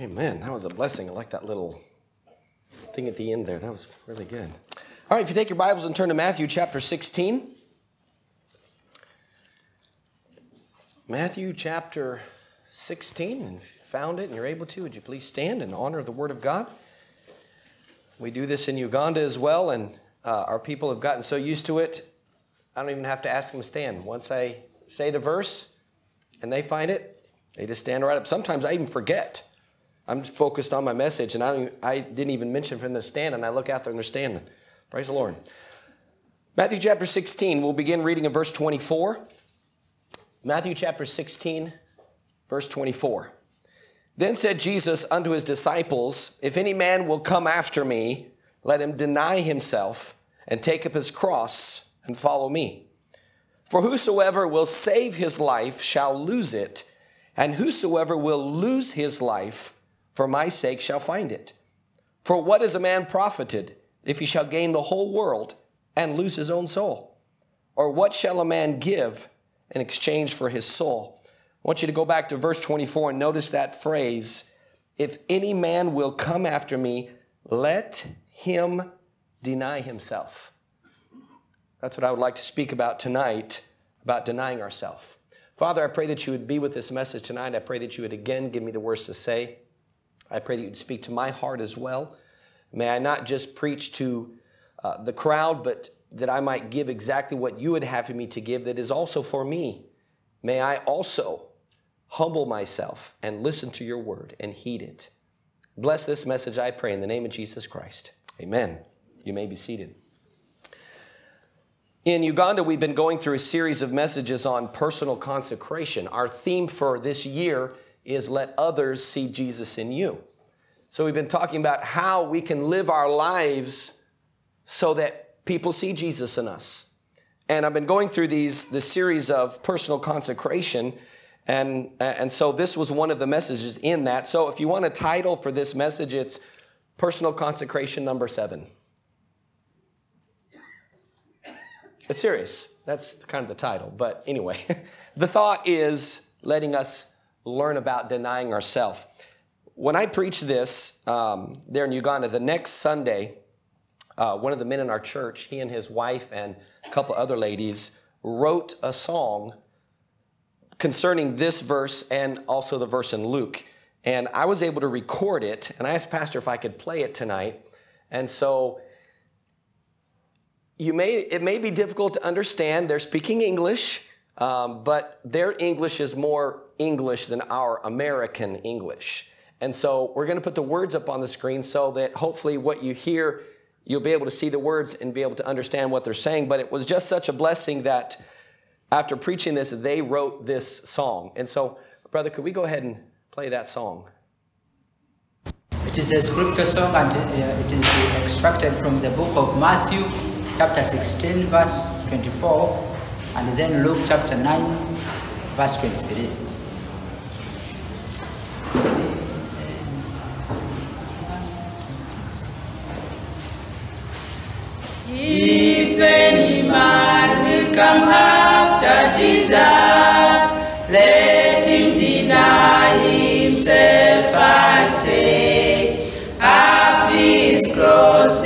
Amen. That was a blessing. I like that little thing at the end there. That was really good. All right, if you take your Bibles and turn to Matthew chapter 16. Matthew chapter 16, and found it and you're able to, would you please stand in honor of the Word of God? We do this in Uganda as well, and uh, our people have gotten so used to it, I don't even have to ask them to stand. Once I say the verse and they find it, they just stand right up. Sometimes I even forget. I'm focused on my message, and I, I didn't even mention from the stand, and I look out there and they're standing. Praise the Lord. Matthew chapter 16, we'll begin reading in verse 24. Matthew chapter 16, verse 24. Then said Jesus unto his disciples, If any man will come after me, let him deny himself and take up his cross and follow me. For whosoever will save his life shall lose it, and whosoever will lose his life for my sake shall find it. For what is a man profited if he shall gain the whole world and lose his own soul? Or what shall a man give in exchange for his soul. I want you to go back to verse 24 and notice that phrase If any man will come after me, let him deny himself. That's what I would like to speak about tonight about denying ourselves. Father, I pray that you would be with this message tonight. I pray that you would again give me the words to say. I pray that you'd speak to my heart as well. May I not just preach to uh, the crowd, but that I might give exactly what you would have for me to give that is also for me. May I also humble myself and listen to your word and heed it. Bless this message, I pray, in the name of Jesus Christ. Amen. You may be seated. In Uganda, we've been going through a series of messages on personal consecration. Our theme for this year is Let Others See Jesus in You. So, we've been talking about how we can live our lives so that people see Jesus in us. And I've been going through these this series of personal consecration, and and so this was one of the messages in that. So if you want a title for this message, it's personal consecration number seven. It's serious. That's kind of the title. But anyway, the thought is letting us learn about denying ourselves. When I preached this um, there in Uganda, the next Sunday, uh, one of the men in our church, he and his wife and a couple other ladies wrote a song concerning this verse and also the verse in Luke. And I was able to record it, and I asked Pastor if I could play it tonight. And so you may it may be difficult to understand. They're speaking English, um, but their English is more English than our American English. And so we're going to put the words up on the screen so that hopefully what you hear you'll be able to see the words and be able to understand what they're saying. But it was just such a blessing that after preaching this, they wrote this song. And so, brother, could we go ahead and play that song? It is a scripture song and uh, it is extracted from the book of Matthew, chapter 16, verse 24, and then Luke chapter 9, verse 23. If any man will come after Jesus, let him deny himself and take up his cross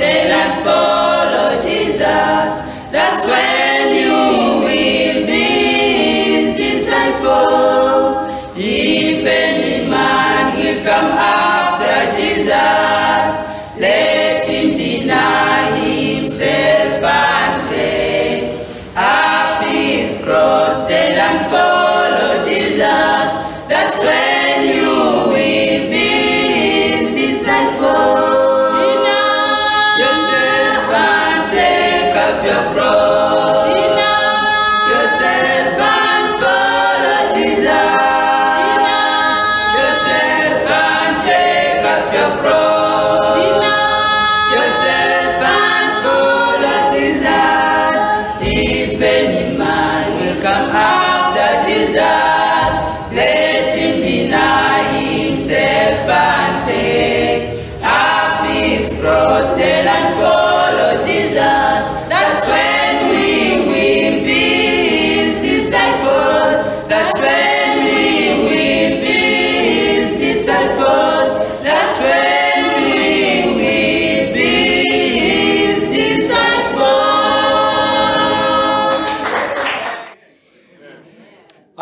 and follow Jesus. That's when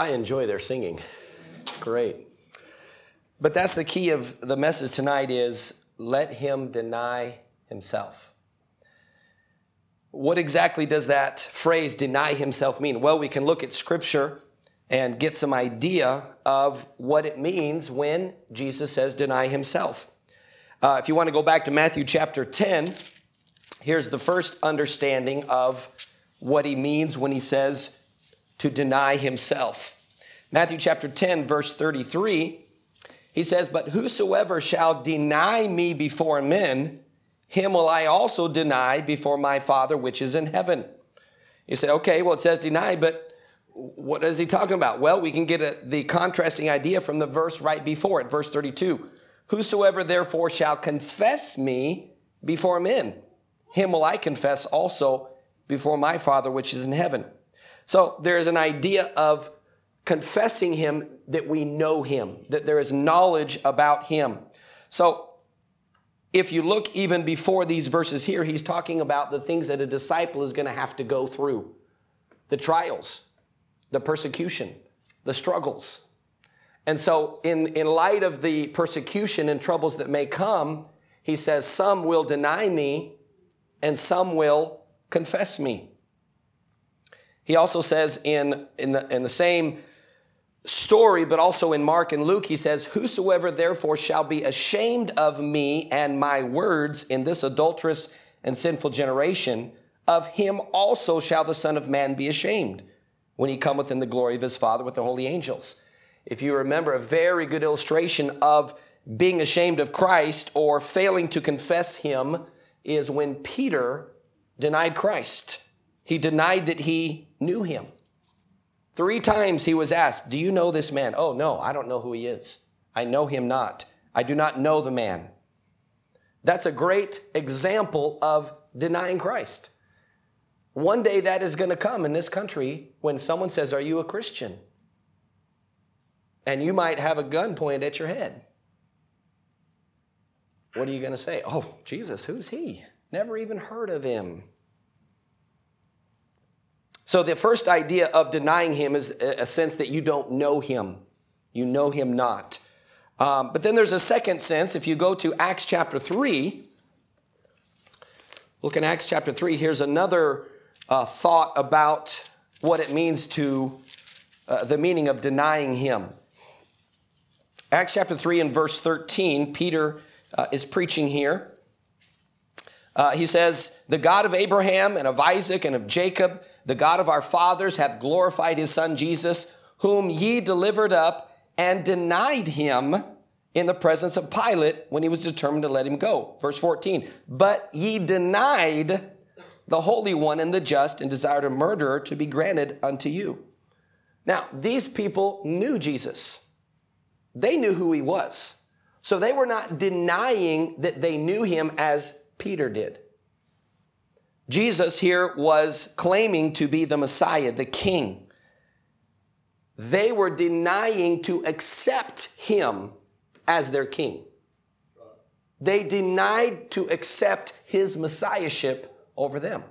I enjoy their singing. It's great. But that's the key of the message tonight is let him deny himself. What exactly does that phrase deny himself mean? Well, we can look at scripture and get some idea of what it means when Jesus says deny himself. Uh, if you want to go back to Matthew chapter 10, here's the first understanding of what he means when he says to deny himself. Matthew chapter 10, verse 33, he says, But whosoever shall deny me before men, him will I also deny before my Father which is in heaven. You say, okay, well, it says deny, but what is he talking about? Well, we can get a, the contrasting idea from the verse right before it, verse 32. Whosoever therefore shall confess me before men, him will I confess also before my Father which is in heaven. So there is an idea of confessing him that we know him, that there is knowledge about him. So if you look even before these verses here, he's talking about the things that a disciple is going to have to go through the trials, the persecution, the struggles. And so, in, in light of the persecution and troubles that may come, he says, Some will deny me and some will confess me. He also says in, in, the, in the same story, but also in Mark and Luke, he says, Whosoever therefore shall be ashamed of me and my words in this adulterous and sinful generation, of him also shall the Son of Man be ashamed when he cometh in the glory of his Father with the holy angels. If you remember, a very good illustration of being ashamed of Christ or failing to confess him is when Peter denied Christ. He denied that he knew him. Three times he was asked, Do you know this man? Oh, no, I don't know who he is. I know him not. I do not know the man. That's a great example of denying Christ. One day that is going to come in this country when someone says, Are you a Christian? And you might have a gun pointed at your head. What are you going to say? Oh, Jesus, who's he? Never even heard of him. So, the first idea of denying him is a sense that you don't know him. You know him not. Um, but then there's a second sense. If you go to Acts chapter 3, look in Acts chapter 3, here's another uh, thought about what it means to uh, the meaning of denying him. Acts chapter 3 and verse 13, Peter uh, is preaching here. Uh, he says, The God of Abraham and of Isaac and of Jacob, the God of our fathers, hath glorified his son Jesus, whom ye delivered up and denied him in the presence of Pilate when he was determined to let him go. Verse 14, But ye denied the Holy One and the just and desired a murderer to be granted unto you. Now, these people knew Jesus. They knew who he was. So they were not denying that they knew him as Peter did. Jesus here was claiming to be the Messiah, the King. They were denying to accept him as their King. They denied to accept his Messiahship over them.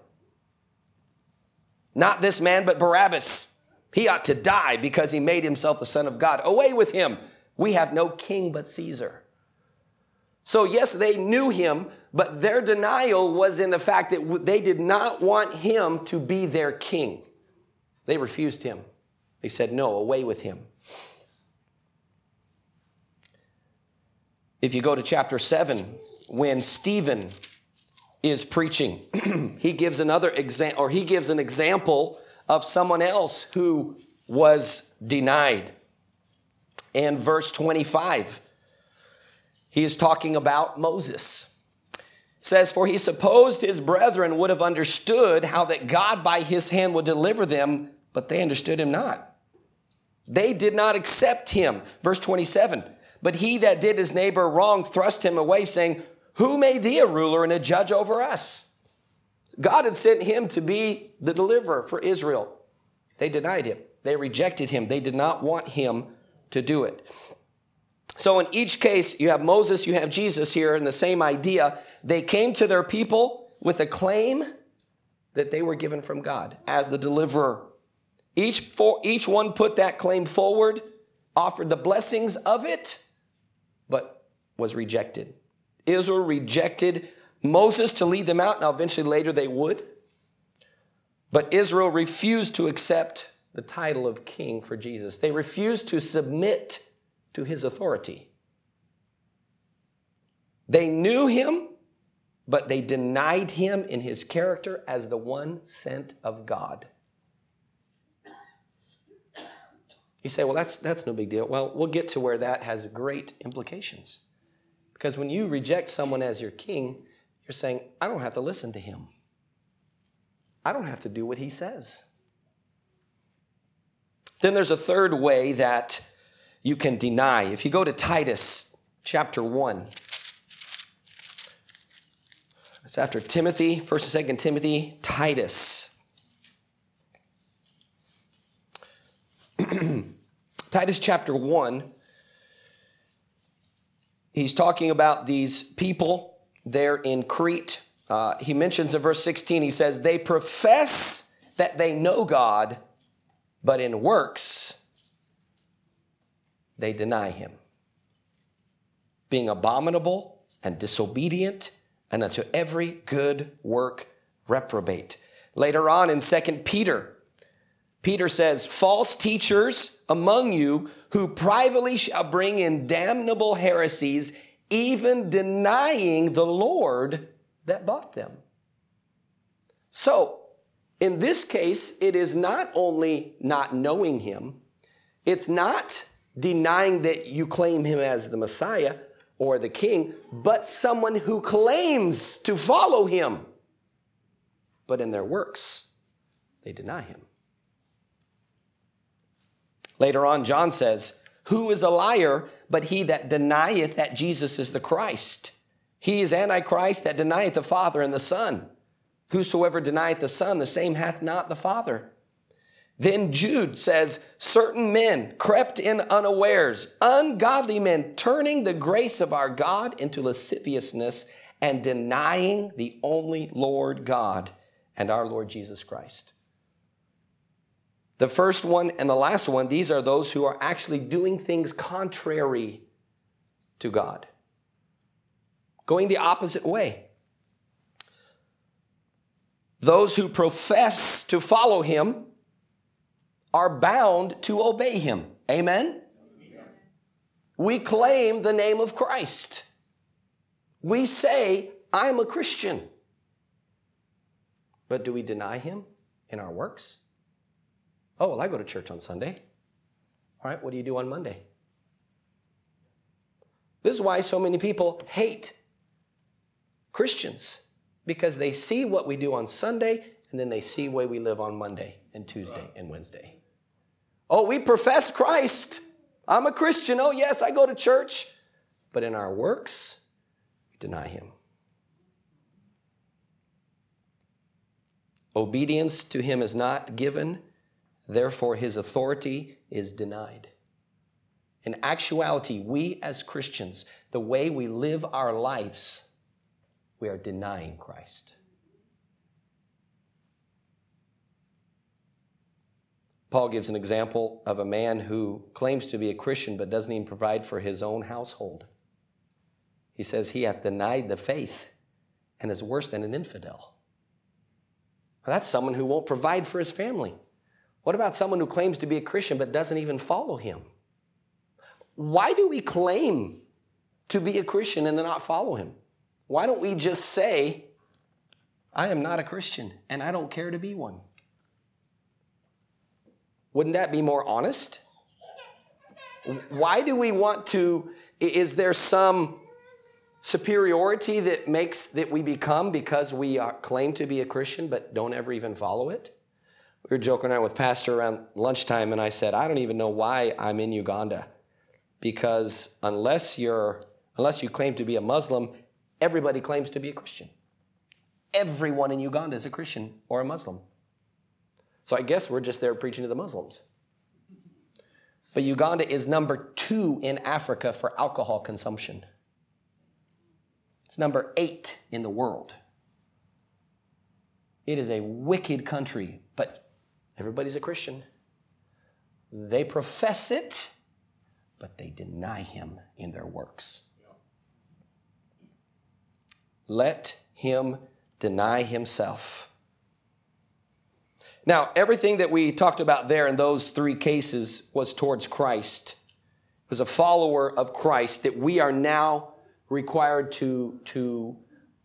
Not this man, but Barabbas. He ought to die because he made himself the Son of God. Away with him. We have no king but Caesar. So, yes, they knew him, but their denial was in the fact that they did not want him to be their king. They refused him. They said, No, away with him. If you go to chapter 7, when Stephen is preaching, he gives another example, or he gives an example of someone else who was denied. And verse 25, he is talking about Moses. It says, For he supposed his brethren would have understood how that God by his hand would deliver them, but they understood him not. They did not accept him. Verse 27 But he that did his neighbor wrong thrust him away, saying, Who made thee a ruler and a judge over us? God had sent him to be the deliverer for Israel. They denied him, they rejected him, they did not want him to do it. So, in each case, you have Moses, you have Jesus here, and the same idea. They came to their people with a claim that they were given from God as the deliverer. Each, for, each one put that claim forward, offered the blessings of it, but was rejected. Israel rejected Moses to lead them out. Now, eventually, later they would. But Israel refused to accept the title of king for Jesus. They refused to submit to his authority. They knew him, but they denied him in his character as the one sent of God. You say, well, that's, that's no big deal. Well, we'll get to where that has great implications. Because when you reject someone as your king, you're saying, I don't have to listen to him. I don't have to do what he says. Then there's a third way that you can deny. If you go to Titus chapter 1, it's after Timothy, 1st and 2nd Timothy, Titus. Titus chapter 1, he's talking about these people there in Crete. Uh, he mentions in verse 16, he says, They profess that they know God, but in works they deny him, being abominable and disobedient, and unto every good work reprobate. Later on in 2 Peter, Peter says, False teachers among you who privately shall bring in damnable heresies, even denying the Lord that bought them. So, in this case, it is not only not knowing him, it's not denying that you claim him as the Messiah or the king, but someone who claims to follow him. But in their works, they deny him. Later on, John says, Who is a liar but he that denieth that Jesus is the Christ? He is Antichrist that denieth the Father and the Son. Whosoever denieth the Son, the same hath not the Father. Then Jude says, Certain men crept in unawares, ungodly men, turning the grace of our God into lasciviousness and denying the only Lord God and our Lord Jesus Christ. The first one and the last one, these are those who are actually doing things contrary to God, going the opposite way. Those who profess to follow him are bound to obey him. Amen? We claim the name of Christ. We say, I'm a Christian. But do we deny him in our works? Oh, well, I go to church on Sunday. All right, what do you do on Monday? This is why so many people hate Christians because they see what we do on Sunday and then they see way we live on Monday and Tuesday and Wednesday. Oh, we profess Christ. I'm a Christian. Oh, yes, I go to church. But in our works, we deny Him. Obedience to Him is not given Therefore, his authority is denied. In actuality, we as Christians, the way we live our lives, we are denying Christ. Paul gives an example of a man who claims to be a Christian but doesn't even provide for his own household. He says he hath denied the faith and is worse than an infidel. Well, that's someone who won't provide for his family. What about someone who claims to be a Christian but doesn't even follow him? Why do we claim to be a Christian and then not follow him? Why don't we just say, I am not a Christian and I don't care to be one? Wouldn't that be more honest? Why do we want to? Is there some superiority that makes that we become because we are, claim to be a Christian but don't ever even follow it? we were joking around with Pastor around lunchtime, and I said, I don't even know why I'm in Uganda. Because unless you're unless you claim to be a Muslim, everybody claims to be a Christian. Everyone in Uganda is a Christian or a Muslim. So I guess we're just there preaching to the Muslims. But Uganda is number two in Africa for alcohol consumption. It's number eight in the world. It is a wicked country, but everybody's a Christian. They profess it, but they deny him in their works. Let him deny himself. Now, everything that we talked about there in those three cases was towards Christ. It was a follower of Christ that we are now required to, to,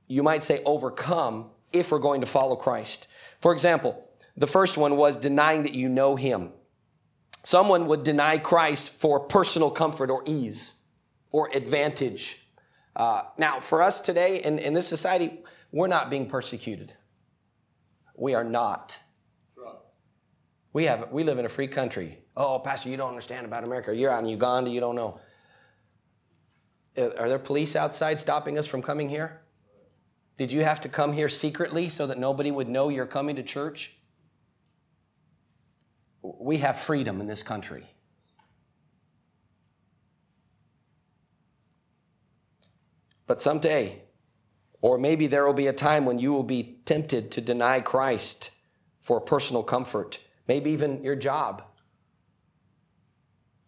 you might say, overcome if we're going to follow Christ. For example, the first one was denying that you know him. Someone would deny Christ for personal comfort or ease or advantage. Uh, now, for us today in, in this society, we're not being persecuted. We are not. We have we live in a free country. Oh, Pastor, you don't understand about America. You're out in Uganda, you don't know. Uh, are there police outside stopping us from coming here? Did you have to come here secretly so that nobody would know you're coming to church? We have freedom in this country. But someday, or maybe there will be a time when you will be tempted to deny Christ for personal comfort, maybe even your job.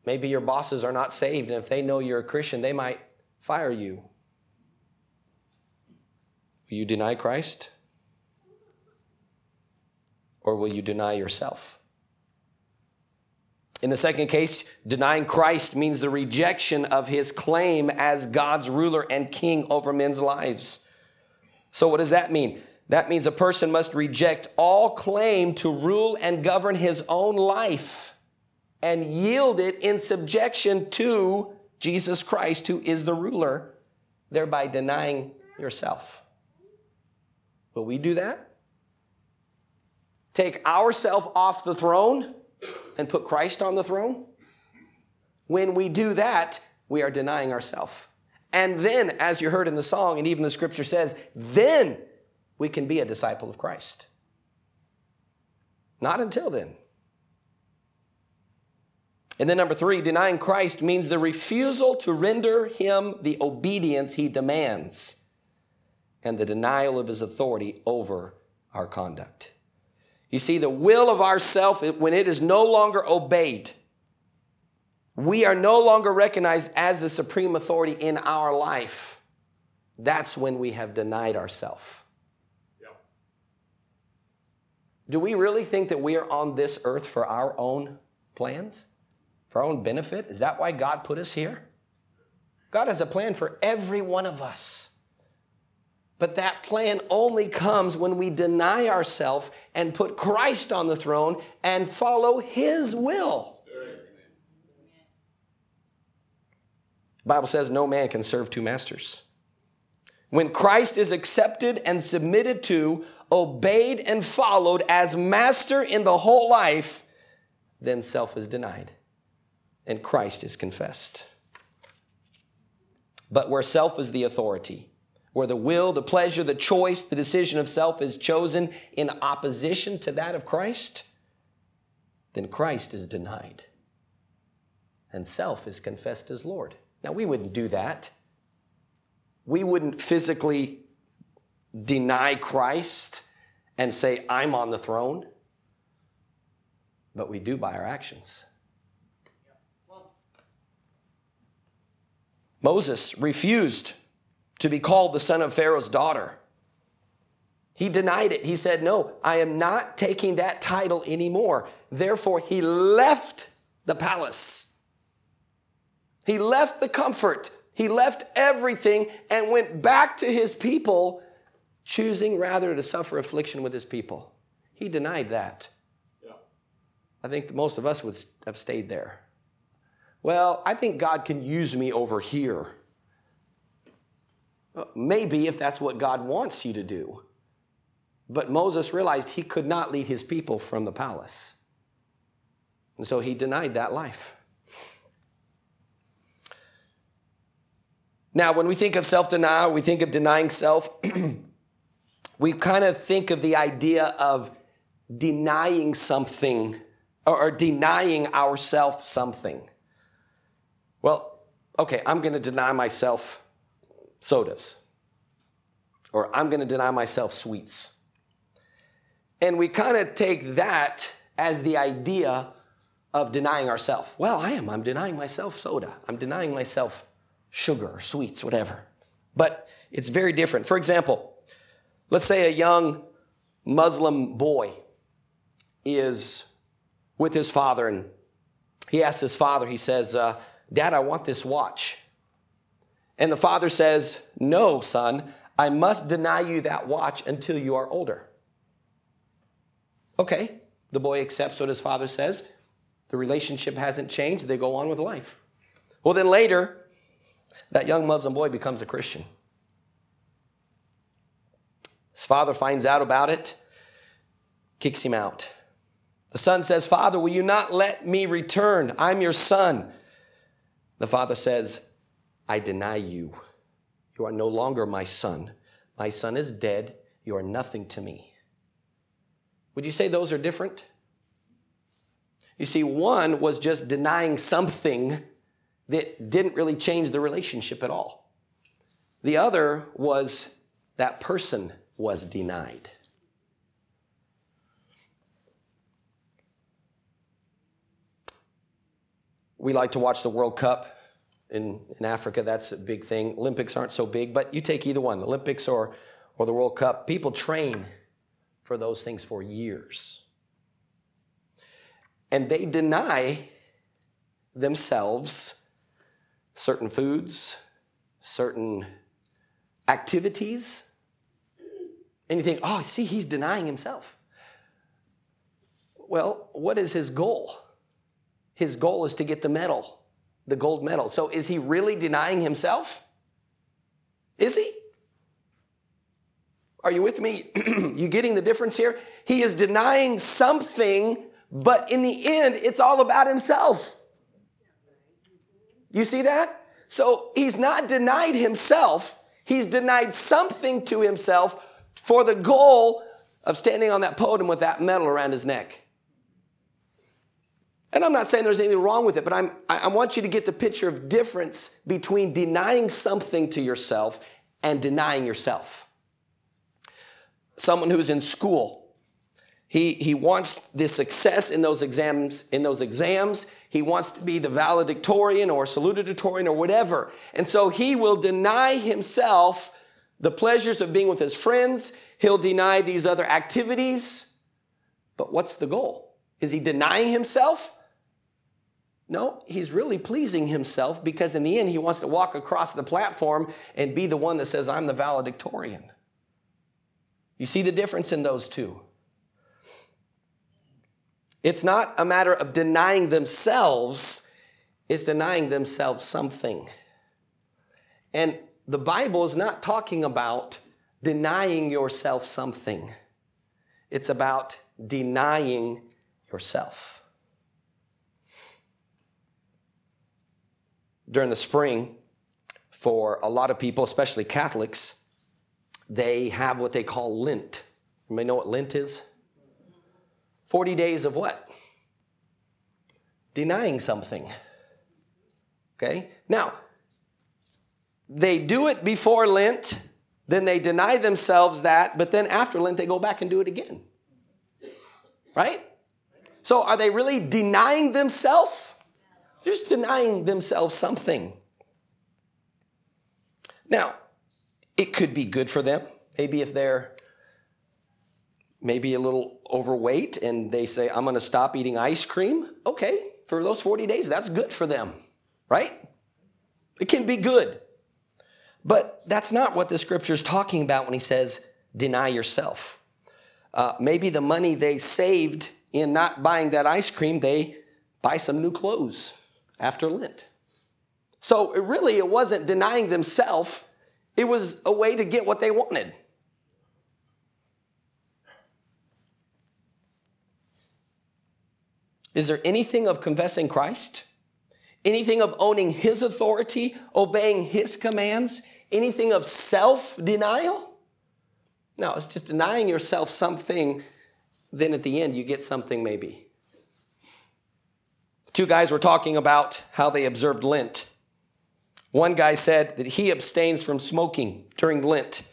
Maybe your bosses are not saved, and if they know you're a Christian, they might fire you. Will you deny Christ? Or will you deny yourself? In the second case, denying Christ means the rejection of his claim as God's ruler and king over men's lives. So, what does that mean? That means a person must reject all claim to rule and govern his own life and yield it in subjection to Jesus Christ, who is the ruler, thereby denying yourself. Will we do that? Take ourselves off the throne and put Christ on the throne? When we do that, we are denying ourselves. And then, as you heard in the song, and even the scripture says, then we can be a disciple of Christ. Not until then. And then, number three, denying Christ means the refusal to render him the obedience he demands and the denial of his authority over our conduct. You see, the will of ourself, when it is no longer obeyed, we are no longer recognized as the supreme authority in our life. That's when we have denied ourselves. Do we really think that we are on this earth for our own plans? For our own benefit? Is that why God put us here? God has a plan for every one of us. But that plan only comes when we deny ourselves and put Christ on the throne and follow His will. The Bible says no man can serve two masters. When Christ is accepted and submitted to, obeyed and followed as master in the whole life, then self is denied and Christ is confessed. But where self is the authority, where the will, the pleasure, the choice, the decision of self is chosen in opposition to that of Christ, then Christ is denied and self is confessed as Lord. Now, we wouldn't do that. We wouldn't physically deny Christ and say, I'm on the throne, but we do by our actions. Moses refused to be called the son of Pharaoh's daughter. He denied it. He said, No, I am not taking that title anymore. Therefore, he left the palace. He left the comfort. He left everything and went back to his people, choosing rather to suffer affliction with his people. He denied that. Yeah. I think most of us would have stayed there. Well, I think God can use me over here. Uh, maybe if that's what God wants you to do. But Moses realized he could not lead his people from the palace. And so he denied that life. Now, when we think of self denial, we think of denying self, we kind of think of the idea of denying something or, denying ourself something. Well, okay, I'm going to deny myself sodas, or I'm going to deny myself sweets. And we kind of take that as the idea of denying ourselves. Well, I am. I'm denying myself soda. I'm denying myself sugar or sweets, whatever. But it's very different. For example, let's say a young Muslim boy is with his father and he asks his father, he says, uh, Dad, I want this watch. And the father says, No, son, I must deny you that watch until you are older. Okay, the boy accepts what his father says. The relationship hasn't changed. They go on with life. Well, then later, that young Muslim boy becomes a Christian. His father finds out about it, kicks him out. The son says, Father, will you not let me return? I'm your son. The father says, I deny you. You are no longer my son. My son is dead. You are nothing to me. Would you say those are different? You see, one was just denying something that didn't really change the relationship at all. The other was that person was denied. We like to watch the World Cup in, in Africa. That's a big thing. Olympics aren't so big, but you take either one, Olympics or, or the World Cup. People train for those things for years. And they deny themselves certain foods, certain activities. And you think, oh, see, he's denying himself. Well, what is his goal? His goal is to get the medal, the gold medal. So is he really denying himself? Is he? Are you with me? you getting the difference here? He is denying something, but in the end, it's all about himself. You see that? So he's not denied himself, he's denied something to himself for the goal of standing on that podium with that medal around his neck. And I'm not saying there's anything wrong with it, but I'm, I want you to get the picture of difference between denying something to yourself and denying yourself. Someone who's in school, he, he wants the success in those exams, in those exams. He wants to be the valedictorian or salutatorian or whatever. And so he will deny himself the pleasures of being with his friends. He'll deny these other activities. But what's the goal? Is he denying himself? No, he's really pleasing himself because in the end, he wants to walk across the platform and be the one that says, I'm the valedictorian. You see the difference in those two? It's not a matter of denying themselves, it's denying themselves something. And the Bible is not talking about denying yourself something, it's about denying yourself. during the spring, for a lot of people, especially Catholics, they have what they call Lent. You may know what Lent is? 40 days of what? Denying something. Okay? Now, they do it before Lent, then they deny themselves that, but then after Lent, they go back and do it again. Right? So, are they really denying themselves? just denying themselves something. Now, it could be good for them. Maybe if they're maybe a little overweight and they say, I'm going to stop eating ice cream. Okay, for those 40 days, that's good for them, right? It can be good. But that's not what the scripture is talking about when he says, deny yourself. Uh, maybe the money they saved in not buying that ice cream, they buy some new clothes after Lent. So it really, it wasn't denying themselves, it was a way to get what they wanted. Is there anything of confessing Christ? Anything of owning His authority, obeying His commands? Anything of self denial? No, it's just denying yourself something, then at the end you get something maybe. Two guys were talking about how they observed Lent. One guy said that he abstains from smoking during Lent.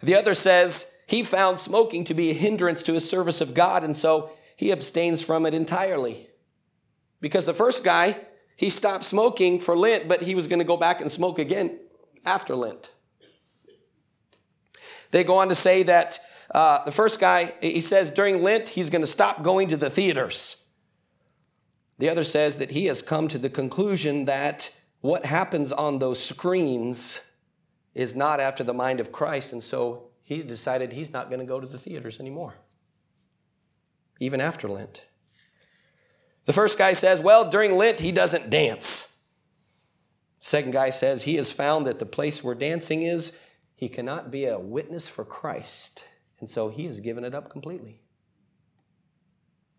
The other says he found smoking to be a hindrance to his service of God, and so he abstains from it entirely. Because the first guy, he stopped smoking for Lent, but he was going to go back and smoke again after Lent. They go on to say that uh, the first guy, he says during Lent, he's going to stop going to the theaters. The other says that he has come to the conclusion that what happens on those screens is not after the mind of Christ, and so he's decided he's not going to go to the theaters anymore, even after Lent. The first guy says, well, during Lent, he doesn't dance. Second guy says he has found that the place where dancing is, he cannot be a witness for Christ, and so he has given it up completely.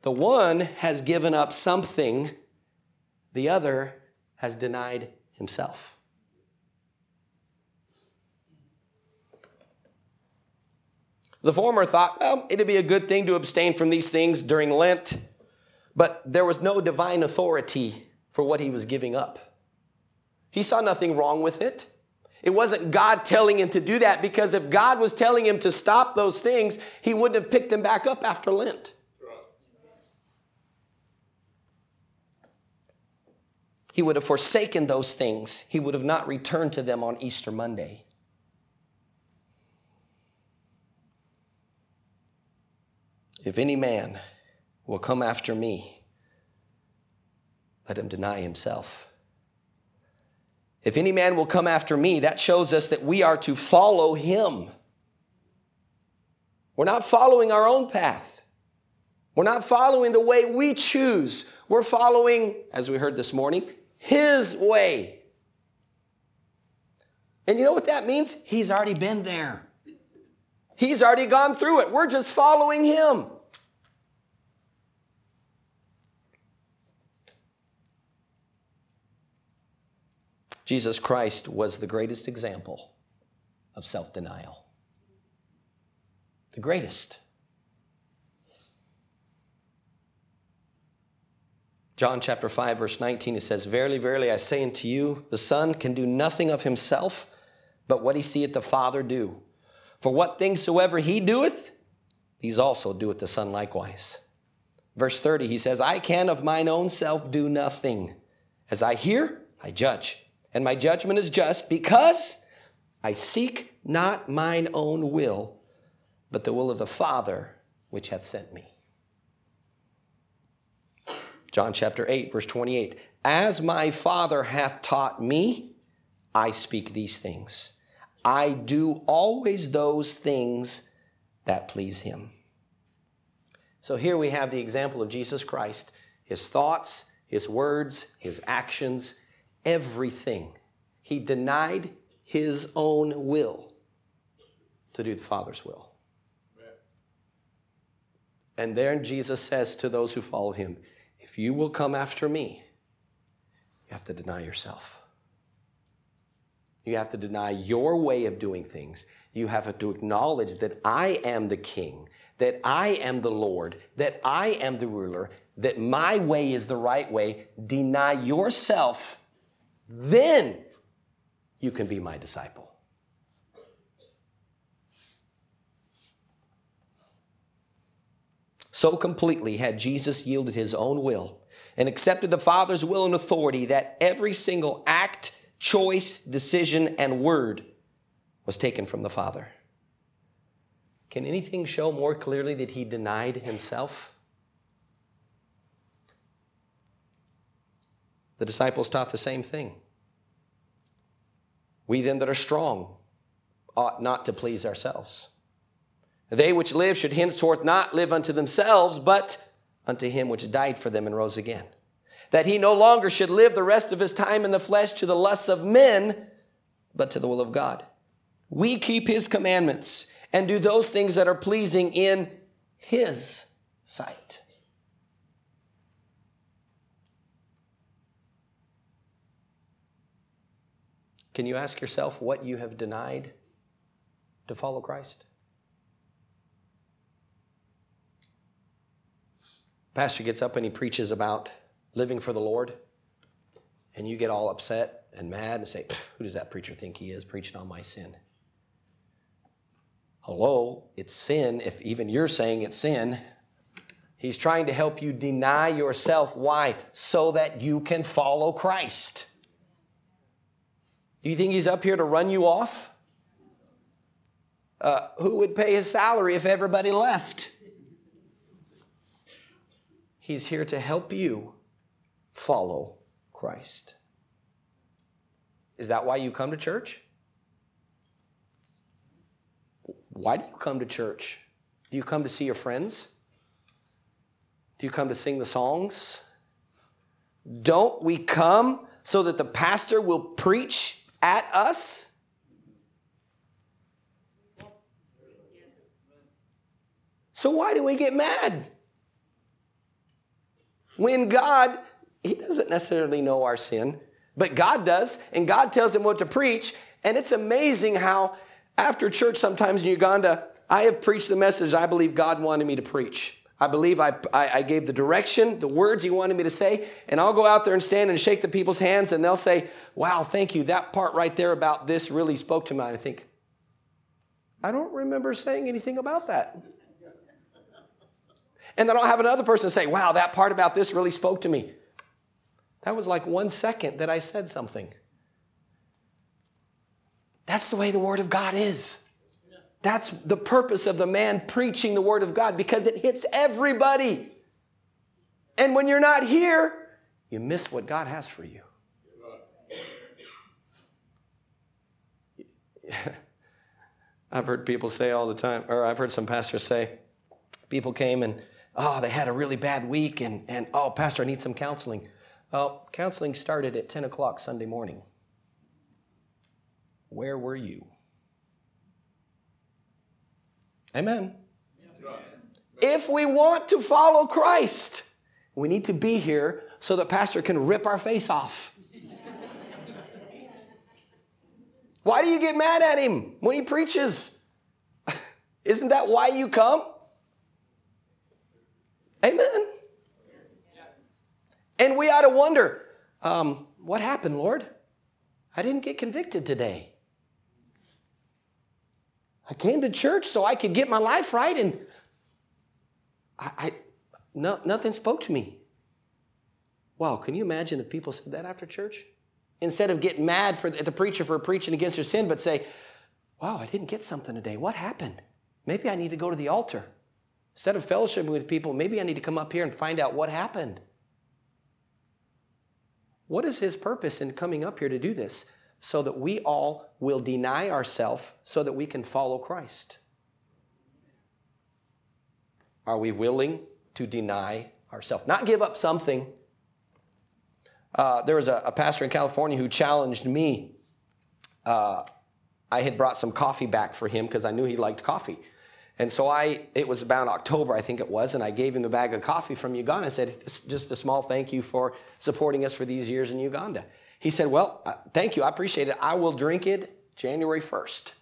The one has given up something, the other has denied himself. The former thought, well, it'd be a good thing to abstain from these things during Lent, but there was no divine authority for what he was giving up. He saw nothing wrong with it. It wasn't God telling him to do that because if God was telling him to stop those things, he wouldn't have picked them back up after Lent. He would have forsaken those things. He would have not returned to them on Easter Monday. If any man will come after me, let him deny himself. If any man will come after me, that shows us that we are to follow him. We're not following our own path. We're not following the way we choose. We're following, as we heard this morning, his way. And you know what that means? He's already been there. He's already gone through it. We're just following him. Jesus Christ was the greatest example of self denial. The greatest. John chapter 5, verse 19, it says, Verily, verily, I say unto you, the Son can do nothing of himself, but what he seeth the Father do. For what things soever he doeth, these also doeth the Son likewise. Verse 30, he says, I can of mine own self do nothing. As I hear, I judge and my judgment is just because I seek not mine own will, but the will of the Father which hath sent me. John chapter 8, verse 28 As my Father hath taught me, I speak these things. I do always those things that please him. So here we have the example of Jesus Christ, his thoughts, his words, his actions, everything. He denied his own will to do the Father's will. And then Jesus says to those who followed him, If you will come after me, you have to deny yourself. You have to deny your way of doing things. You have to acknowledge that I am the king, that I am the Lord, that I am the ruler, that my way is the right way. Deny yourself then you can be my disciple. So completely had Jesus yielded his own will and accepted the Father's will and authority that every single act, choice, decision, and word was taken from the Father. Can anything show more clearly that he denied himself? The disciples taught the same thing. We then that are strong ought not to please ourselves. They which live should henceforth not live unto themselves, but unto him which died for them and rose again. That he no longer should live the rest of his time in the flesh to the lusts of men, but to the will of God. We keep his commandments and do those things that are pleasing in his sight. Can you ask yourself what you have denied to follow Christ? Pastor gets up and he preaches about living for the Lord, and you get all upset and mad and say, Who does that preacher think he is preaching on my sin? Hello, it's sin if even you're saying it's sin. He's trying to help you deny yourself. Why? So that you can follow Christ. Do you think he's up here to run you off? Uh, who would pay his salary if everybody left? He's here to help you follow Christ. Is that why you come to church? Why do you come to church? Do you come to see your friends? Do you come to sing the songs? Don't we come so that the pastor will preach at us? So why do we get mad? When God, He doesn't necessarily know our sin, but God does, and God tells him what to preach. And it's amazing how after church, sometimes in Uganda, I have preached the message I believe God wanted me to preach. I believe I, I, I, gave the direction, the words He wanted me to say, and I'll go out there and stand and shake the people's hands, and they'll say, Wow, thank you. That part right there about this really spoke to me. And I think, I don't remember saying anything about that. And then I'll have another person say, Wow, that part about this really spoke to me. That was like one second that I said something. That's the way the Word of God is. That's the purpose of the man preaching the Word of God because it hits everybody. And when you're not here, you miss what God has for you. I've heard people say all the time, or I've heard some pastors say, people came and, oh, they had a really bad week, and, and oh, Pastor, I need some counseling. Well, counseling started at 10 o'clock Sunday morning. Where were you? Amen. If we want to follow Christ, we need to be here so that Pastor can rip our face off. why do you get mad at him when he preaches? Isn't that why you come? Amen. And we ought to wonder um, what happened, Lord? I didn't get convicted today. I came to church so I could get my life right, and I, I no, nothing spoke to me. Wow, can you imagine if people said that after church? Instead of getting mad for, at the preacher for preaching against their sin, but say, Wow, I didn't get something today. What happened? Maybe I need to go to the altar. Instead of fellowshipping with people, maybe I need to come up here and find out what happened. What is his purpose in coming up here to do this? So that we all will deny ourselves so that we can follow Christ. Are we willing to deny ourselves? Not give up something. Uh, there was a, a, pastor in California who challenged me. Uh, I had brought some coffee back for him because I knew he liked coffee. And so I, it was about October, I think it was, and I gave him a bag of coffee from Uganda. I said, just a small thank you for supporting us for these years in Uganda. He said, Well, uh, thank you. I appreciate it. I will drink it January 1st.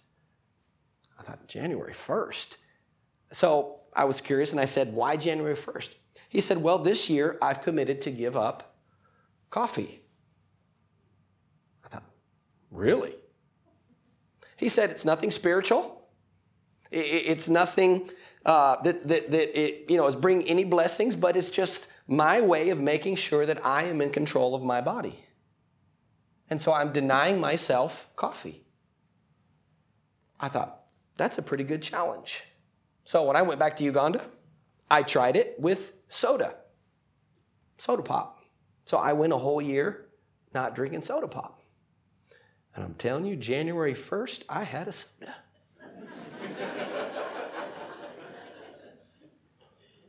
I thought, January 1st? So I was curious and I said, Why January 1st? He said, Well, this year I've committed to give up coffee. I thought, Really? He said, It's nothing spiritual. It's nothing uh, that, that, that it, you know, is bringing any blessings, but it's just my way of making sure that I am in control of my body. And so I'm denying myself coffee. I thought, that's a pretty good challenge. So when I went back to Uganda, I tried it with soda, soda pop. So I went a whole year not drinking soda pop. And I'm telling you, January 1st, I had a soda.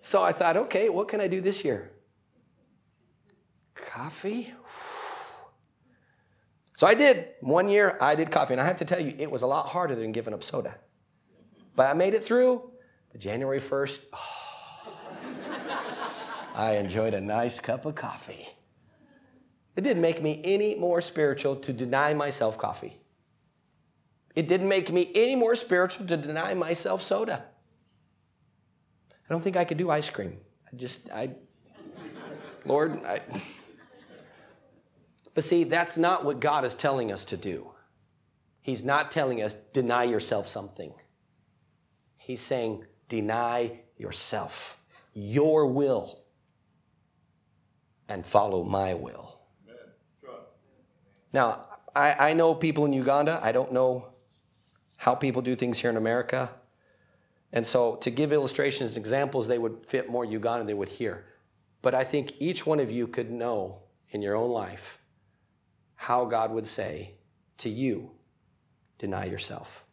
so I thought, okay, what can I do this year? Coffee? So I did. One year I did coffee. And I have to tell you, it was a lot harder than giving up soda. But I made it through. But January 1st, oh, I enjoyed a nice cup of coffee. It didn't make me any more spiritual to deny myself coffee. It didn't make me any more spiritual to deny myself soda. I don't think I could do ice cream. I just, I, Lord, I. But see, that's not what God is telling us to do. He's not telling us, deny yourself something. He's saying, deny yourself, your will, and follow my will. Now, I, I know people in Uganda. I don't know how people do things here in America. And so, to give illustrations and examples, they would fit more Uganda than they would here. But I think each one of you could know in your own life how God would say to you, deny yourself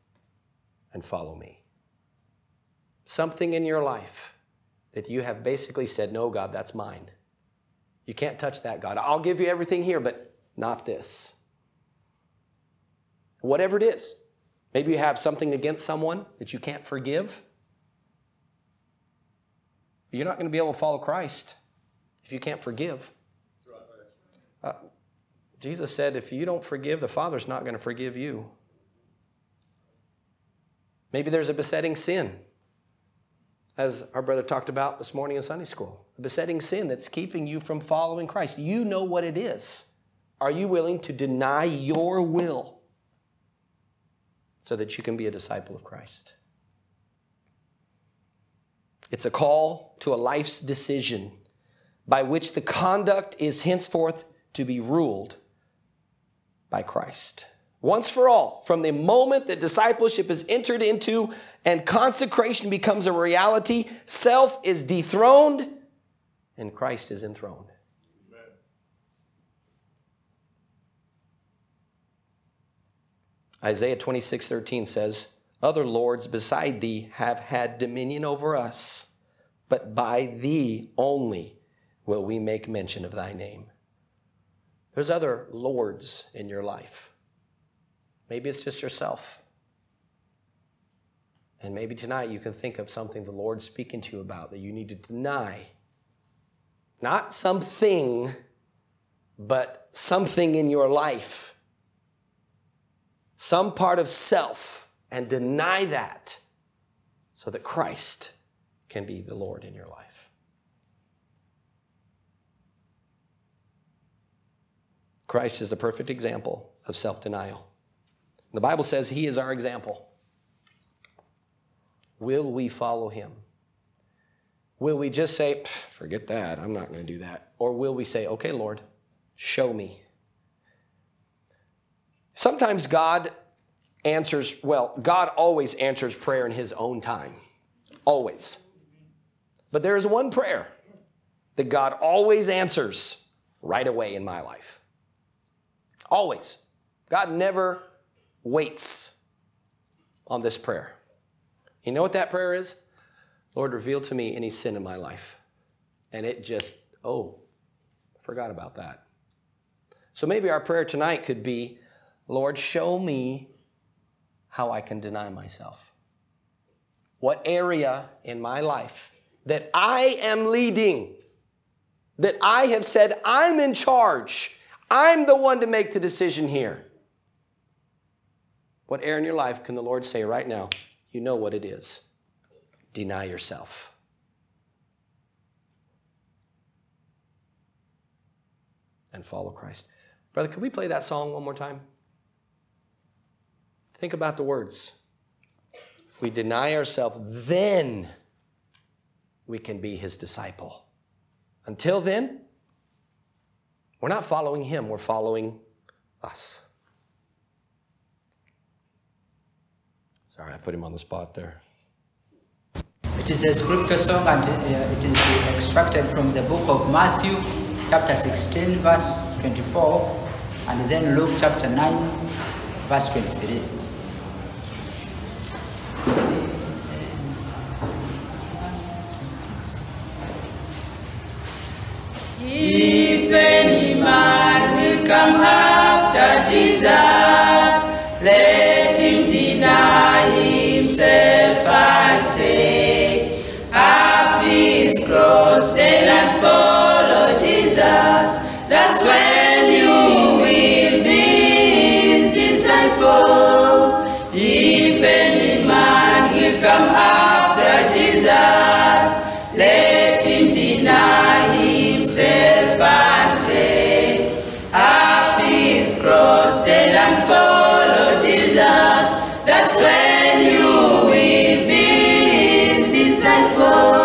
and follow me. Something in your life that you have basically said, No, God, that's mine. You can't touch that, God. I'll give you everything here, but not this. Whatever it is. Maybe you have something against someone that you can't forgive. You're not going to be able to follow Christ if you can't forgive. Uh, Jesus said, if you don't forgive, the Father's not going to forgive you. Maybe there's a besetting sin, as our brother talked about this morning in Sunday school. A besetting sin that's keeping you from following Christ. You know what it is. Are you willing to deny your will so that you can be a disciple of Christ? It's a call to a life's decision by which the conduct is henceforth to be ruled by Christ. Once for all, from the moment that discipleship is entered into and consecration becomes a reality, self is dethroned and Christ is enthroned. Isaiah 26, 13 says, Other lords beside thee have had dominion over us, but by thee only will we make mention of thy name. There's other lords in your life. Maybe it's just yourself. And maybe tonight you can think of something the Lord's speaking to you about that you need to deny. Not something, but something in your life. Some part of self, and deny that so that Christ can be the Lord in your life. Christ is a perfect example of self denial. The Bible says he is our example. Will we follow him? Will we just say, forget that, I'm not going to do that? Or will we say, okay, Lord, show me? Sometimes God answers, well, God always answers prayer in his own time. Always. But there is one prayer that God always answers right away in my life. Always. God never waits on this prayer. You know what that prayer is? Lord, reveal to me any sin in my life. And it just, oh, forgot about that. So maybe our prayer tonight could be, Lord, show me how I can deny myself. What area in my life that I am leading, that I have said, I'm in charge, I'm the one to make the decision here. What area in your life can the Lord say right now? You know what it is. Deny yourself. And follow Christ. Brother, can we play that song one more time? Think about the words. If we deny ourselves, then we can be his disciple. Until then, we're not following him, we're following us. Sorry, I put him on the spot there. It is a scripture song and uh, it is extracted from the book of Matthew, chapter 16, verse 24, and then Luke chapter 9, verse 23. If any man will come after Jesus, That's when you will be his disciple.